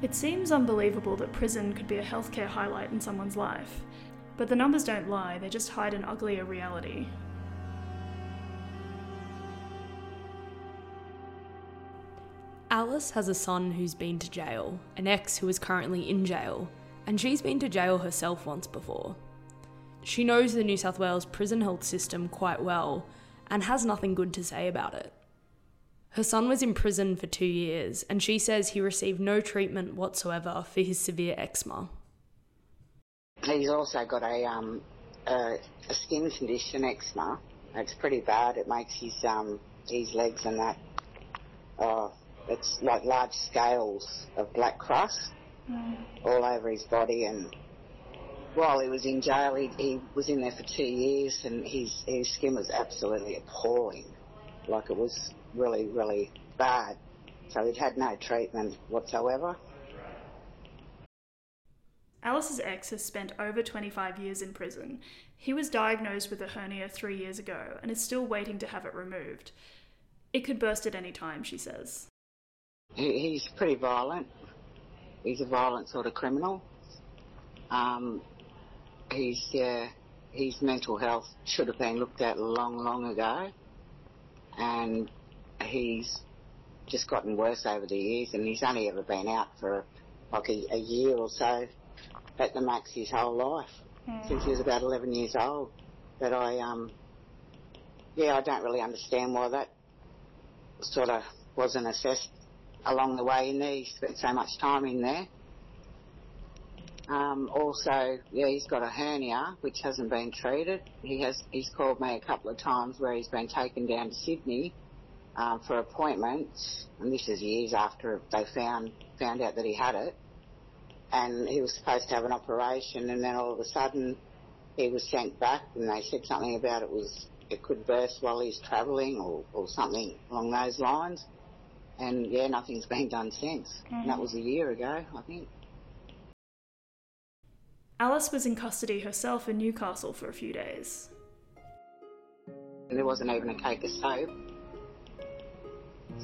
It seems unbelievable that prison could be a healthcare highlight in someone's life, but the numbers don't lie, they just hide an uglier reality. Alice has a son who's been to jail, an ex who is currently in jail, and she's been to jail herself once before. She knows the New South Wales prison health system quite well and has nothing good to say about it. Her son was in prison for two years, and she says he received no treatment whatsoever for his severe eczema. He's also got a, um, a, a skin condition, eczema. It's pretty bad. It makes his um, his legs and that. Oh, it's like large scales of black crust mm. all over his body. And while he was in jail, he, he was in there for two years, and his his skin was absolutely appalling. Like it was really, really bad. So he'd had no treatment whatsoever. Alice's ex has spent over 25 years in prison. He was diagnosed with a hernia three years ago and is still waiting to have it removed. It could burst at any time, she says. He's pretty violent. He's a violent sort of criminal. Um, he's, uh, his mental health should have been looked at long, long ago. And he's just gotten worse over the years, and he's only ever been out for like a, a year or so at the max his whole life mm. since he was about 11 years old. But I, um, yeah, I don't really understand why that sort of wasn't assessed along the way in there. He spent so much time in there. Um, also, yeah, he's got a hernia which hasn't been treated. He has. He's called me a couple of times where he's been taken down to Sydney um, for appointments, and this is years after they found found out that he had it. And he was supposed to have an operation, and then all of a sudden he was sent back, and they said something about it was it could burst while he's travelling, or, or something along those lines. And yeah, nothing's been done since. And that was a year ago, I think. Alice was in custody herself in Newcastle for a few days. There wasn't even a cake of soap.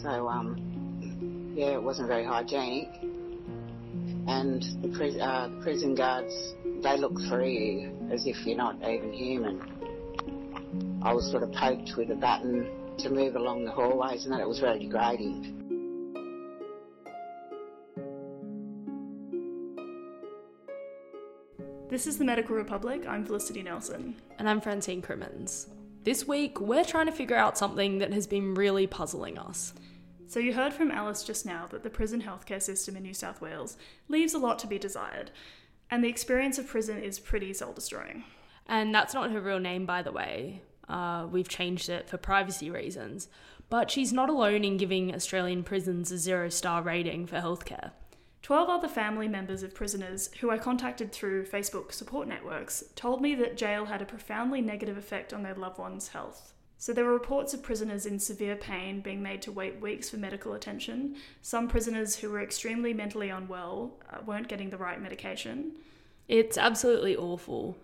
So, um, yeah, it wasn't very hygienic. And the, pri- uh, the prison guards, they look through you as if you're not even human. I was sort of poked with a button to move along the hallways, and that it was very degrading. This is the Medical Republic. I'm Felicity Nelson. And I'm Francine Crimmins. This week, we're trying to figure out something that has been really puzzling us. So, you heard from Alice just now that the prison healthcare system in New South Wales leaves a lot to be desired, and the experience of prison is pretty soul destroying. And that's not her real name, by the way. Uh, we've changed it for privacy reasons. But she's not alone in giving Australian prisons a zero star rating for healthcare. 12 other family members of prisoners who I contacted through Facebook support networks told me that jail had a profoundly negative effect on their loved ones' health. So there were reports of prisoners in severe pain being made to wait weeks for medical attention. Some prisoners who were extremely mentally unwell uh, weren't getting the right medication. It's absolutely awful.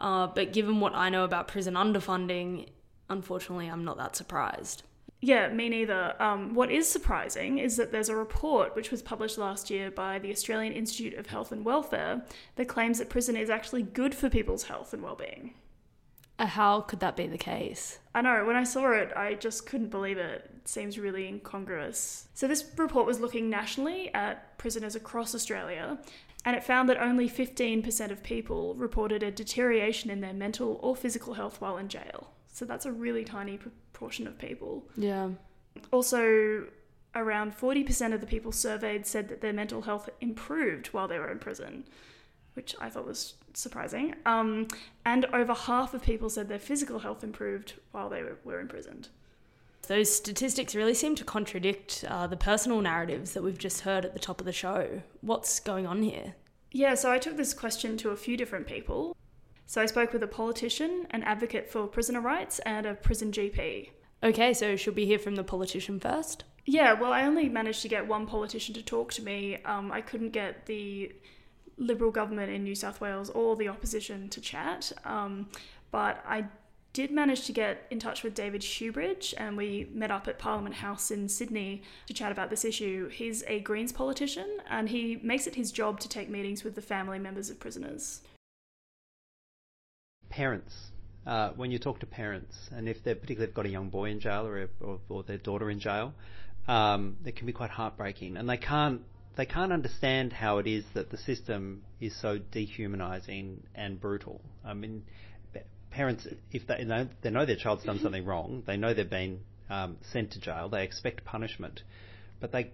Uh, but given what I know about prison underfunding, unfortunately, I'm not that surprised. Yeah, me neither. Um, what is surprising is that there's a report which was published last year by the Australian Institute of Health and Welfare that claims that prison is actually good for people's health and well-being. Uh, how could that be the case? I know, when I saw it, I just couldn't believe it. It seems really incongruous. So, this report was looking nationally at prisoners across Australia, and it found that only 15% of people reported a deterioration in their mental or physical health while in jail. So, that's a really tiny proportion of people. Yeah. Also, around 40% of the people surveyed said that their mental health improved while they were in prison, which I thought was surprising. Um, and over half of people said their physical health improved while they were, were imprisoned. Those statistics really seem to contradict uh, the personal narratives that we've just heard at the top of the show. What's going on here? Yeah, so I took this question to a few different people. So I spoke with a politician, an advocate for prisoner rights, and a prison GP. Okay, so should we hear from the politician first? Yeah, well, I only managed to get one politician to talk to me. Um, I couldn't get the Liberal government in New South Wales or the opposition to chat, um, but I did manage to get in touch with David Shoebridge and we met up at Parliament House in Sydney to chat about this issue. He's a Greens politician and he makes it his job to take meetings with the family members of prisoners. Parents. Uh, when you talk to parents, and if they're particularly got a young boy in jail or, or, or their daughter in jail, um, it can be quite heartbreaking, and they can't they can't understand how it is that the system is so dehumanising and brutal. I mean, parents, if they know, they know their child's done something wrong, they know they've been um, sent to jail, they expect punishment, but they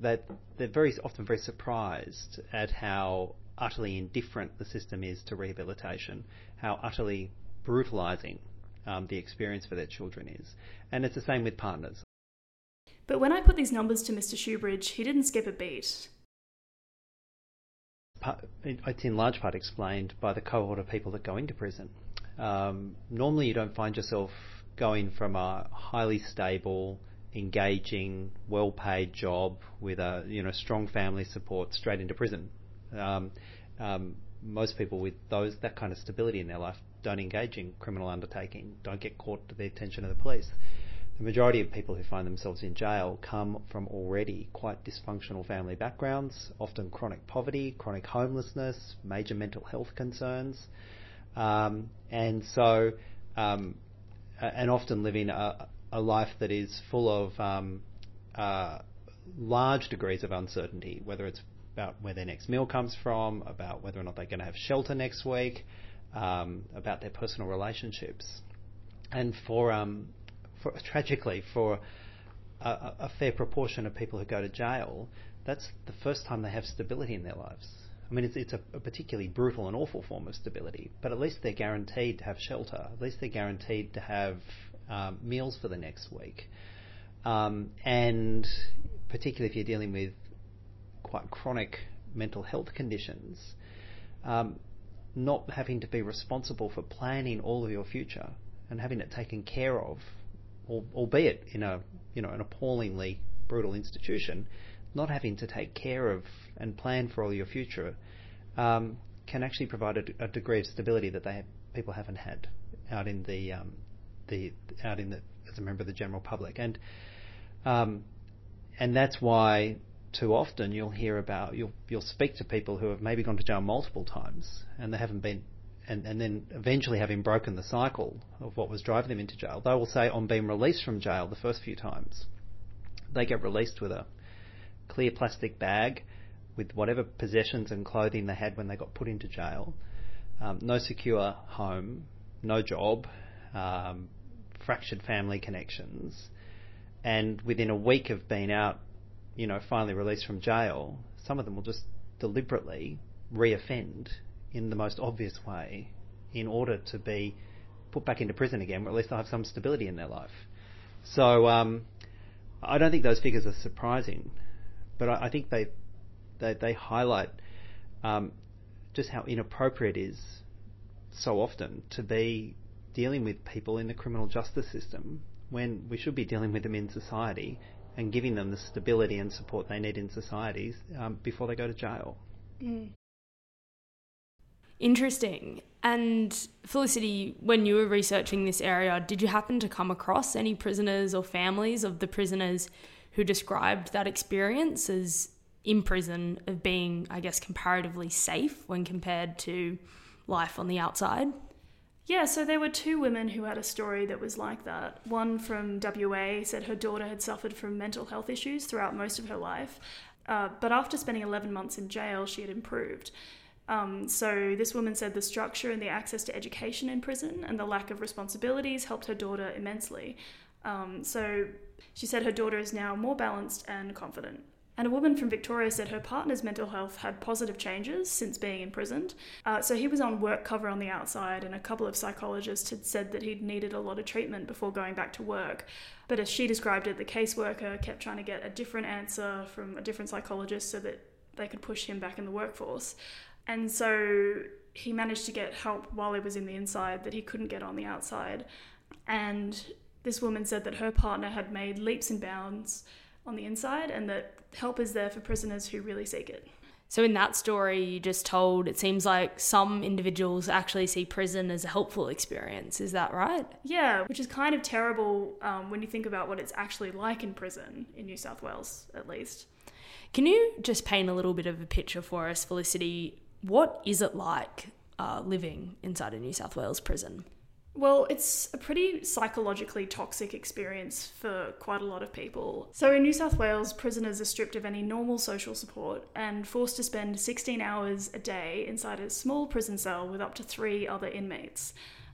that they're very often very surprised at how utterly indifferent the system is to rehabilitation, how utterly brutalising um, the experience for their children is, and it's the same with partners. But when I put these numbers to Mr. Shoebridge, he didn't skip a beat. It's in large part explained by the cohort of people that go into prison. Um, normally, you don't find yourself going from a highly stable, engaging, well-paid job with a you know strong family support straight into prison. Um, um, most people with those that kind of stability in their life don't engage in criminal undertaking, don't get caught to the attention of the police. The majority of people who find themselves in jail come from already quite dysfunctional family backgrounds, often chronic poverty, chronic homelessness, major mental health concerns, um, and so um, and often living a, a, life that is full of um, uh, large degrees of uncertainty, whether it's about where their next meal comes from, about whether or not they're going to have shelter next week, um, about their personal relationships. And for um, for, tragically, for a, a, fair proportion of people who go to jail, that's the first time they have stability in their lives. I mean, it's, it's a, a, particularly brutal and awful form of stability, but at least they're guaranteed to have shelter. At least they're guaranteed to have um, meals for the next week. Um, and particularly if you're dealing with quite chronic mental health conditions, um, not having to be responsible for planning all of your future and having it taken care of albeit in a you know an appallingly brutal institution, not having to take care of and plan for all your future um, can actually provide a, a, degree of stability that they have, people haven't had out in the um, the out in the as a member of the general public. And um, and that's why too often you'll hear about you'll you'll speak to people who have maybe gone to jail multiple times and they haven't been and, and then eventually having broken the cycle of what was driving them into jail, they will say on being released from jail the first few times, they get released with a clear plastic bag with whatever possessions and clothing they had when they got put into jail, um, no secure home, no job, um, fractured family connections, and within a week of being out, you know, finally released from jail, some of them will just deliberately reoffend in the most obvious way in order to be put back into prison again, or at least they'll have some stability in their life. So um, I don't think those figures are surprising, but I, I think they they, they highlight um, just how inappropriate it is so often to be dealing with people in the criminal justice system when we should be dealing with them in society and giving them the stability and support they need in societies um, before they go to jail. Mm. Interesting. And Felicity, when you were researching this area, did you happen to come across any prisoners or families of the prisoners who described that experience as in prison of being, I guess, comparatively safe when compared to life on the outside? Yeah, so there were two women who had a story that was like that. One from WA said her daughter had suffered from mental health issues throughout most of her life, uh, but after spending 11 months in jail, she had improved. Um, so this woman said the structure and the access to education in prison and the lack of responsibilities helped her daughter immensely. Um, so she said her daughter is now more balanced and confident. And a woman from Victoria said her partner's mental health had positive changes since being imprisoned. Uh, so he was on work cover on the outside, and a couple of psychologists had said that he'd needed a lot of treatment before going back to work. But as she described it, the caseworker kept trying to get a different answer from a different psychologist so that they could push him back in the workforce. And so he managed to get help while he was in the inside that he couldn't get on the outside. And this woman said that her partner had made leaps and bounds on the inside and that help is there for prisoners who really seek it. So, in that story you just told, it seems like some individuals actually see prison as a helpful experience. Is that right? Yeah, which is kind of terrible um, when you think about what it's actually like in prison, in New South Wales at least. Can you just paint a little bit of a picture for us, Felicity? What is it like uh, living inside a New South Wales prison? Well, it's a pretty psychologically toxic experience for quite a lot of people. So, in New South Wales, prisoners are stripped of any normal social support and forced to spend 16 hours a day inside a small prison cell with up to three other inmates.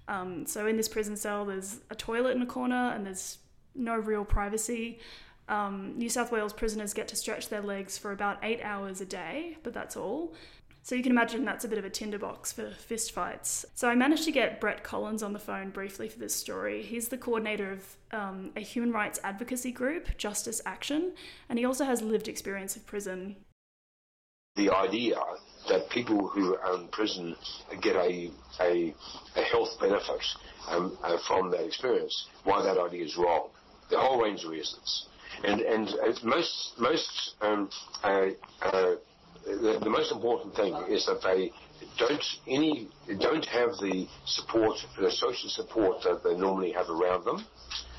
Um, so, in this prison cell, there's a toilet in a corner and there's no real privacy. Um, New South Wales prisoners get to stretch their legs for about eight hours a day, but that's all. So you can imagine that's a bit of a tinderbox for fistfights. So I managed to get Brett Collins on the phone briefly for this story. He's the coordinator of um, a human rights advocacy group, Justice Action, and he also has lived experience of prison. The idea that people who are in prison get a, a, a health benefit um, uh, from that experience, why that idea is wrong. The whole range of reasons. And, and most, most um, uh, uh, the, the most important thing is that they don't any don't have the support, the social support that they normally have around them.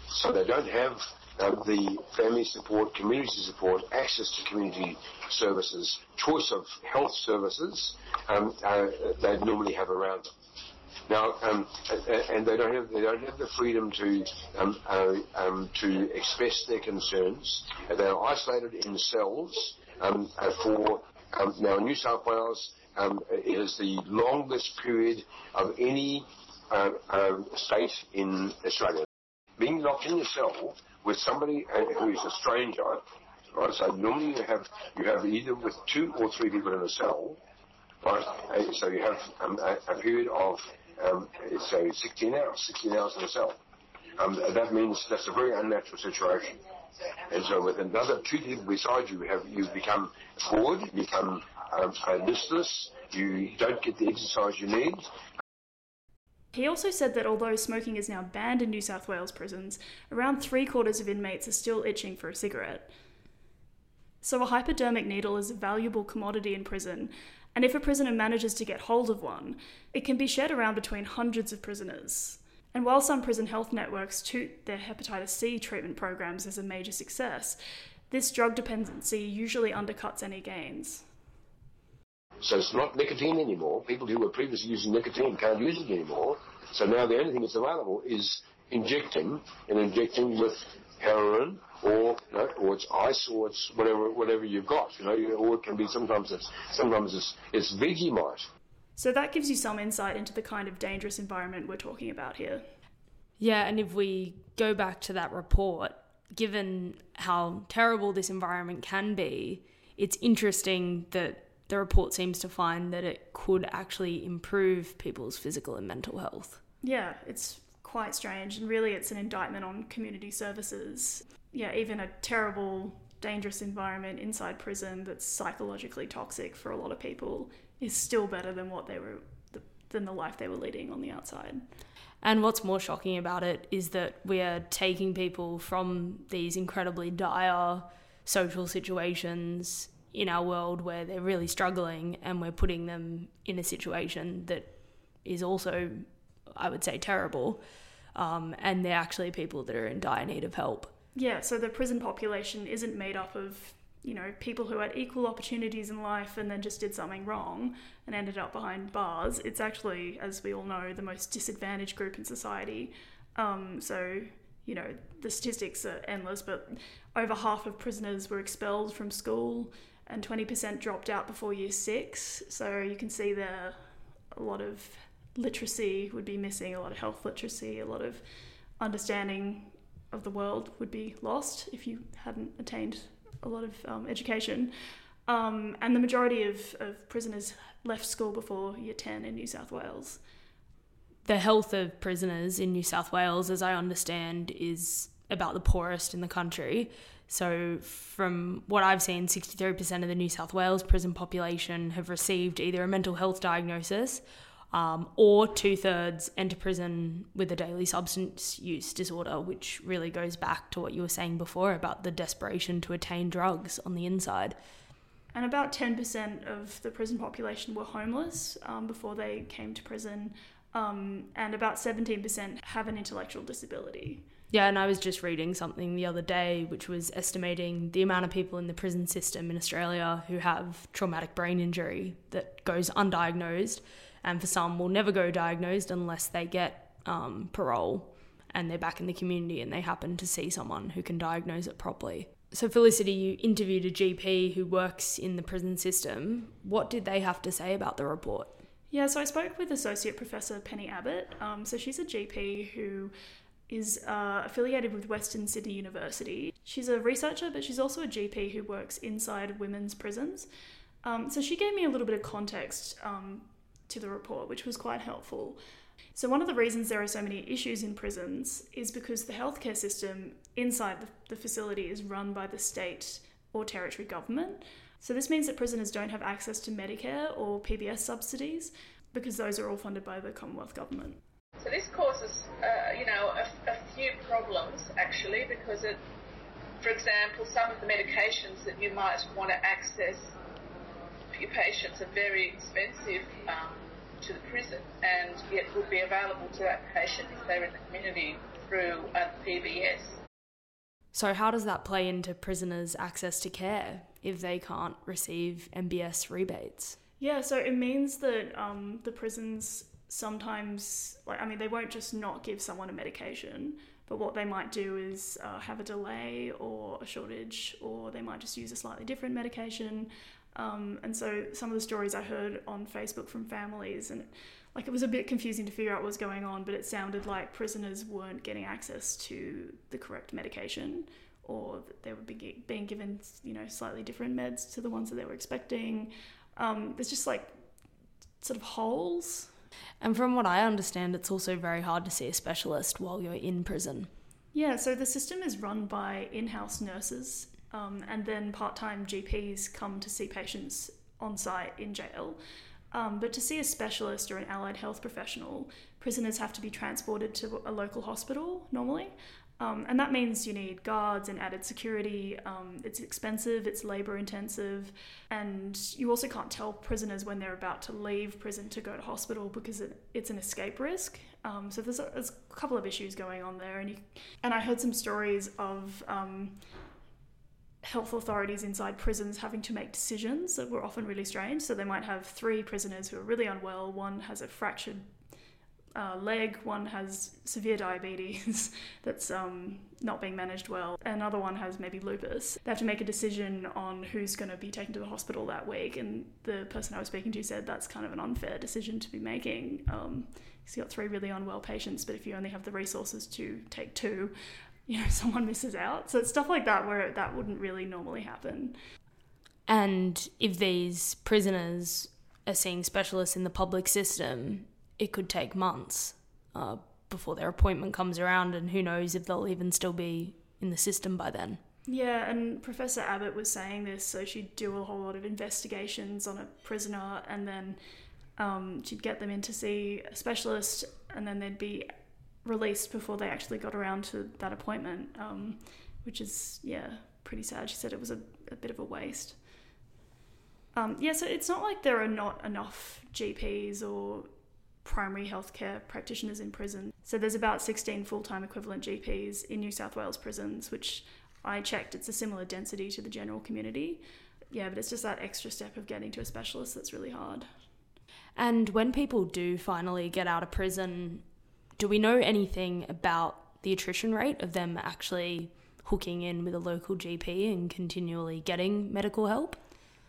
So they don't have uh, the family support, community support, access to community services, choice of health services um, uh, they normally have around them. Now, um, and they don't have they don't have the freedom to um, uh, um, to express their concerns. They're isolated in cells um, uh, for um, now, New South Wales um, is the longest period of any uh, uh, state in Australia. Being locked in a cell with somebody uh, who is a stranger, right? So normally you have you have either with two or three people in a cell, right? Uh, so you have um, a, a, period of um, say 16 hours, 16 hours in a cell. Um, that means that's a very unnatural situation. And so with another people beside you, have you become bored, you become um, listless, you don't get the exercise you need. He also said that although smoking is now banned in New South Wales prisons, around three quarters of inmates are still itching for a cigarette. So, a hypodermic needle is a valuable commodity in prison, and if a prisoner manages to get hold of one, it can be shared around between hundreds of prisoners. And while some prison health networks toot their hepatitis C treatment programs as a major success, this drug dependency usually undercuts any gains. So it's not nicotine anymore. People who were previously using nicotine can't use it anymore. So now the only thing that's available is injecting and injecting with heroin or you know, or it's ice or it's whatever whatever you've got. You know, or it can be sometimes it's sometimes it's it's Vegemite. So that gives you some insight into the kind of dangerous environment we're talking about here. Yeah, and if we go back to that report, given how terrible this environment can be, it's interesting that the report seems to find that it could actually improve people's physical and mental health. Yeah, it's quite strange, and really it's an indictment on community services. Yeah, even a terrible, dangerous environment inside prison that's psychologically toxic for a lot of people is still better than what they were than the life they were leading on the outside. And what's more shocking about it is that we are taking people from these incredibly dire social situations in our world where they're really struggling and we're putting them in a situation that is also, I would say, terrible. Um, and they're actually people that are in dire need of help. Yeah, so the prison population isn't made up of you know, people who had equal opportunities in life and then just did something wrong and ended up behind bars. It's actually, as we all know, the most disadvantaged group in society. Um, so, you know, the statistics are endless, but over half of prisoners were expelled from school and 20% dropped out before year six. So you can see there a lot of literacy would be missing, a lot of health literacy, a lot of understanding of the world would be lost if you hadn't attained a lot of um, education. Um, and the majority of, of prisoners left school before year 10 in New South Wales. The health of prisoners in New South Wales, as I understand, is about the poorest in the country. So, from what I've seen, 63% of the New South Wales prison population have received either a mental health diagnosis um, or two thirds enter prison with a daily substance use disorder, which really goes back to what you were saying before about the desperation to attain drugs on the inside. and about 10% of the prison population were homeless um, before they came to prison, um, and about 17% have an intellectual disability. Yeah, and I was just reading something the other day which was estimating the amount of people in the prison system in Australia who have traumatic brain injury that goes undiagnosed, and for some will never go diagnosed unless they get um, parole and they're back in the community and they happen to see someone who can diagnose it properly. So, Felicity, you interviewed a GP who works in the prison system. What did they have to say about the report? Yeah, so I spoke with Associate Professor Penny Abbott. Um, so she's a GP who is uh, affiliated with Western Sydney University. She's a researcher, but she's also a GP who works inside women's prisons. Um, so she gave me a little bit of context um, to the report, which was quite helpful. So, one of the reasons there are so many issues in prisons is because the healthcare system inside the, the facility is run by the state or territory government. So, this means that prisoners don't have access to Medicare or PBS subsidies because those are all funded by the Commonwealth Government. So, this causes, uh, you know, a, a few problems actually because it, for example, some of the medications that you might want to access for your patients are very expensive. Um, to the prison and yet would be available to that patient if they're in the community through a PBS. So, how does that play into prisoners' access to care if they can't receive MBS rebates? Yeah, so it means that um, the prisons sometimes, like, I mean, they won't just not give someone a medication, but what they might do is uh, have a delay or a shortage, or they might just use a slightly different medication. Um, and so some of the stories I heard on Facebook from families, and like it was a bit confusing to figure out what was going on, but it sounded like prisoners weren't getting access to the correct medication, or they were being given, you know, slightly different meds to the ones that they were expecting. Um, there's just like sort of holes. And from what I understand, it's also very hard to see a specialist while you're in prison. Yeah, so the system is run by in house nurses um, and then part time GPs come to see patients on site in jail. Um, but to see a specialist or an allied health professional, prisoners have to be transported to a local hospital normally. Um, and that means you need guards and added security. Um, it's expensive, it's labour intensive, and you also can't tell prisoners when they're about to leave prison to go to hospital because it, it's an escape risk. Um, so there's a, there's a, couple of issues going on there, and you, and I heard some stories of um, health authorities inside prisons having to make decisions that were often really strange. So they might have three prisoners who are really unwell. One has a fractured uh, leg, one has severe diabetes that's um, not being managed well, another one has maybe lupus. They have to make a decision on who's going to be taken to the hospital that week, and the person I was speaking to said that's kind of an unfair decision to be making. Um, he's got three really unwell patients, but if you only have the resources to take two, you know someone misses out. So it's stuff like that where that wouldn't really normally happen. And if these prisoners are seeing specialists in the public system, it could take months uh, before their appointment comes around, and who knows if they'll even still be in the system by then. Yeah, and Professor Abbott was saying this, so she'd do a whole lot of investigations on a prisoner, and then um, she'd get them in to see a specialist, and then they'd be released before they actually got around to that appointment, um, which is, yeah, pretty sad. She said it was a, a bit of a waste. Um, yeah, so it's not like there are not enough GPs or primary healthcare practitioners in prison. So there's about 16 full time equivalent GPs in New South Wales prisons, which I checked, it's a similar density to the general community. Yeah, but it's just that extra step of getting to a specialist that's really hard. And when people do finally get out of prison, do we know anything about the attrition rate of them actually hooking in with a local GP and continually getting medical help?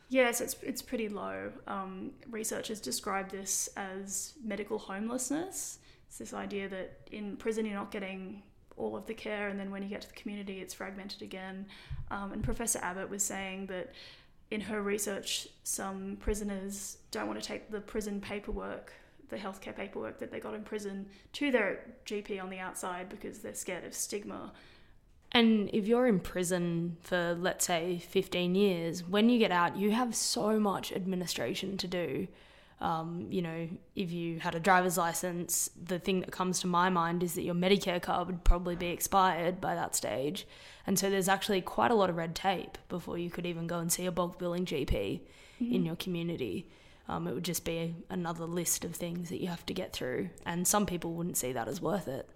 Yes, it's it's pretty low. Um, researchers describe this as medical homelessness. It's this idea that in prison you're not getting all of the care, and then when you get to the community, it's fragmented again. Um, and Professor Abbott was saying that in her research, some prisoners don't want to take the prison paperwork the healthcare paperwork that they got in prison to their GP on the outside because they're scared of stigma. And if you're in prison for, let's say, 15 years, when you get out, you have so much administration to do. Um, you know, if you had a driver's license, the thing that comes to my mind is that your Medicare card would probably be expired by that stage. And so there's actually quite a lot of red tape before you could even go and see a bulk billing GP in your community. Um, it would just be another list of things that you have to get through. And some people wouldn't see that as worth it.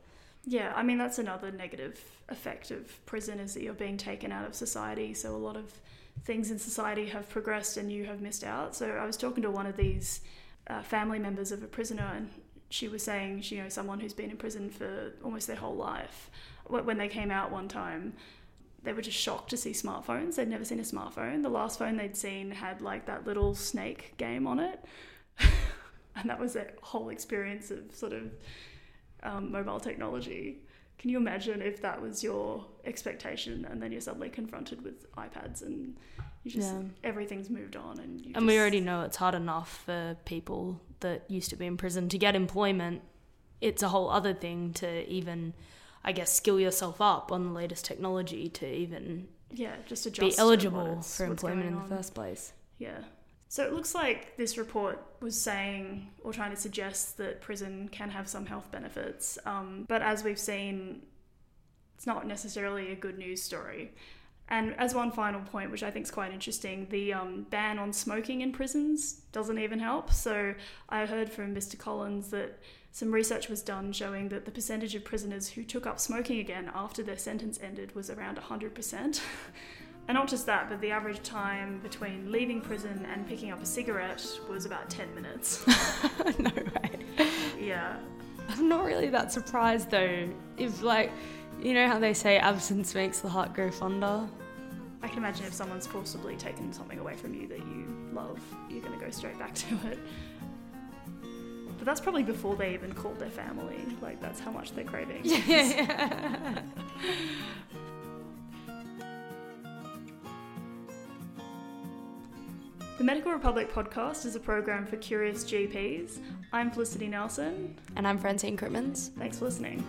Yeah, I mean that's another negative effect of prison is that you're being taken out of society. So a lot of things in society have progressed and you have missed out. So I was talking to one of these uh, family members of a prisoner, and she was saying, you know, someone who's been in prison for almost their whole life. When they came out one time, they were just shocked to see smartphones. They'd never seen a smartphone. The last phone they'd seen had like that little snake game on it. and that was their whole experience of sort of um, mobile technology. Can you imagine if that was your expectation and then you're suddenly confronted with iPads and you just Yeah. everything's moved on and you And we already know it's hard enough for people that used to be in prison to get employment. It's a whole other thing to even, I guess, skill yourself up on the latest technology to even yeah just adjust be eligible for employment in the first place. Yeah. So it looks like this report was saying or trying to suggest that prison can have some health benefits. Um, but as we've seen, it's not necessarily a good news story. And as one final point, which I think is quite interesting, the um, ban on smoking in prisons doesn't even help. So I heard from Mr. Collins that some research was done showing that the percentage of prisoners who took up smoking again after their sentence ended was around 100%. And not just that, but the average time between leaving prison and picking up a cigarette was about 10 minutes. no way. yeah. I'm not really that surprised though. If like, you know how they say absence makes the heart grow fonder. I can imagine if someone's forcibly taken something away from you that you love, you're going to go straight back to it. But that's probably before they even called their family. Like, that's how much they're craving. The Medical Republic podcast is a program for curious GPs. I'm Felicity Nelson. And I'm Francine Crimmins. Thanks for listening.